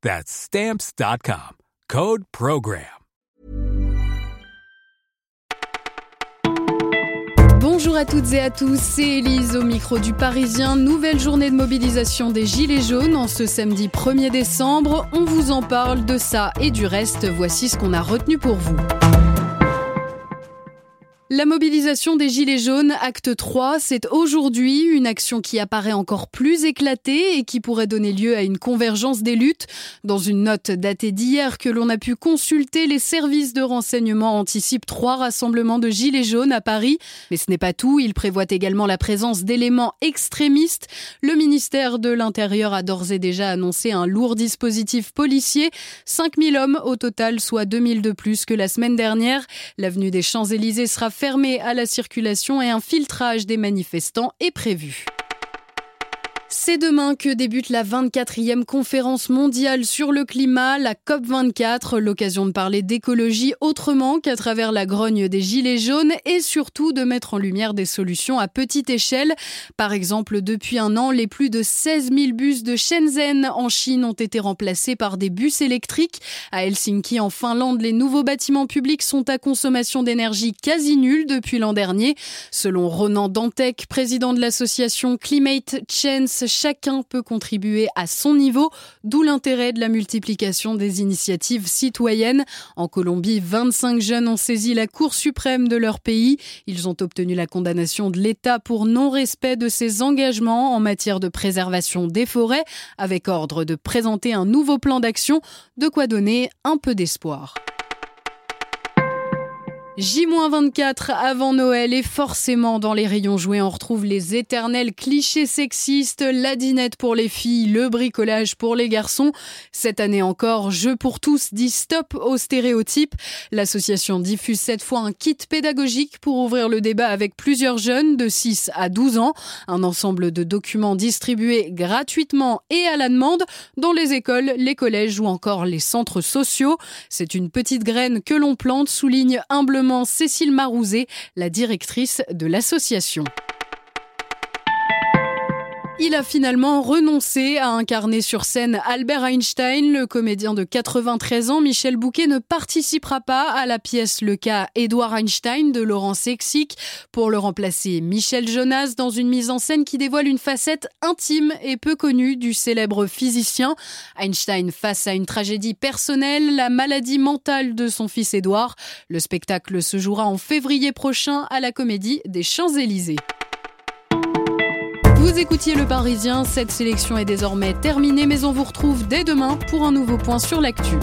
That's Stamps.com. Code Program. Bonjour à toutes et à tous, c'est Elise au micro du Parisien. Nouvelle journée de mobilisation des Gilets jaunes en ce samedi 1er décembre. On vous en parle de ça et du reste. Voici ce qu'on a retenu pour vous. La mobilisation des Gilets jaunes, acte 3, c'est aujourd'hui une action qui apparaît encore plus éclatée et qui pourrait donner lieu à une convergence des luttes. Dans une note datée d'hier que l'on a pu consulter, les services de renseignement anticipent trois rassemblements de Gilets jaunes à Paris. Mais ce n'est pas tout, ils prévoient également la présence d'éléments extrémistes. Le ministère de l'Intérieur a d'ores et déjà annoncé un lourd dispositif policier. 5000 hommes au total, soit 2000 de plus que la semaine dernière. L'avenue des Champs-Élysées sera fermé à la circulation et un filtrage des manifestants est prévu. C'est demain que débute la 24e conférence mondiale sur le climat, la COP24, l'occasion de parler d'écologie autrement qu'à travers la grogne des gilets jaunes et surtout de mettre en lumière des solutions à petite échelle. Par exemple, depuis un an, les plus de 16 000 bus de Shenzhen en Chine ont été remplacés par des bus électriques. À Helsinki, en Finlande, les nouveaux bâtiments publics sont à consommation d'énergie quasi nulle depuis l'an dernier. Selon Ronan Dantec, président de l'association Climate Chacun peut contribuer à son niveau, d'où l'intérêt de la multiplication des initiatives citoyennes. En Colombie, 25 jeunes ont saisi la Cour suprême de leur pays. Ils ont obtenu la condamnation de l'État pour non-respect de ses engagements en matière de préservation des forêts, avec ordre de présenter un nouveau plan d'action, de quoi donner un peu d'espoir. J-24 avant Noël et forcément dans les rayons jouets on retrouve les éternels clichés sexistes, la dinette pour les filles, le bricolage pour les garçons. Cette année encore, Jeu pour tous dit stop aux stéréotypes. L'association diffuse cette fois un kit pédagogique pour ouvrir le débat avec plusieurs jeunes de 6 à 12 ans. Un ensemble de documents distribués gratuitement et à la demande dans les écoles, les collèges ou encore les centres sociaux. C'est une petite graine que l'on plante, souligne humblement Cécile Marouzet, la directrice de l'association. Il a finalement renoncé à incarner sur scène Albert Einstein. Le comédien de 93 ans, Michel Bouquet, ne participera pas à la pièce Le cas Édouard Einstein de Laurent Sexic pour le remplacer Michel Jonas dans une mise en scène qui dévoile une facette intime et peu connue du célèbre physicien. Einstein face à une tragédie personnelle, la maladie mentale de son fils Édouard. Le spectacle se jouera en février prochain à la Comédie des Champs-Élysées. Vous écoutiez Le Parisien, cette sélection est désormais terminée, mais on vous retrouve dès demain pour un nouveau point sur l'actu.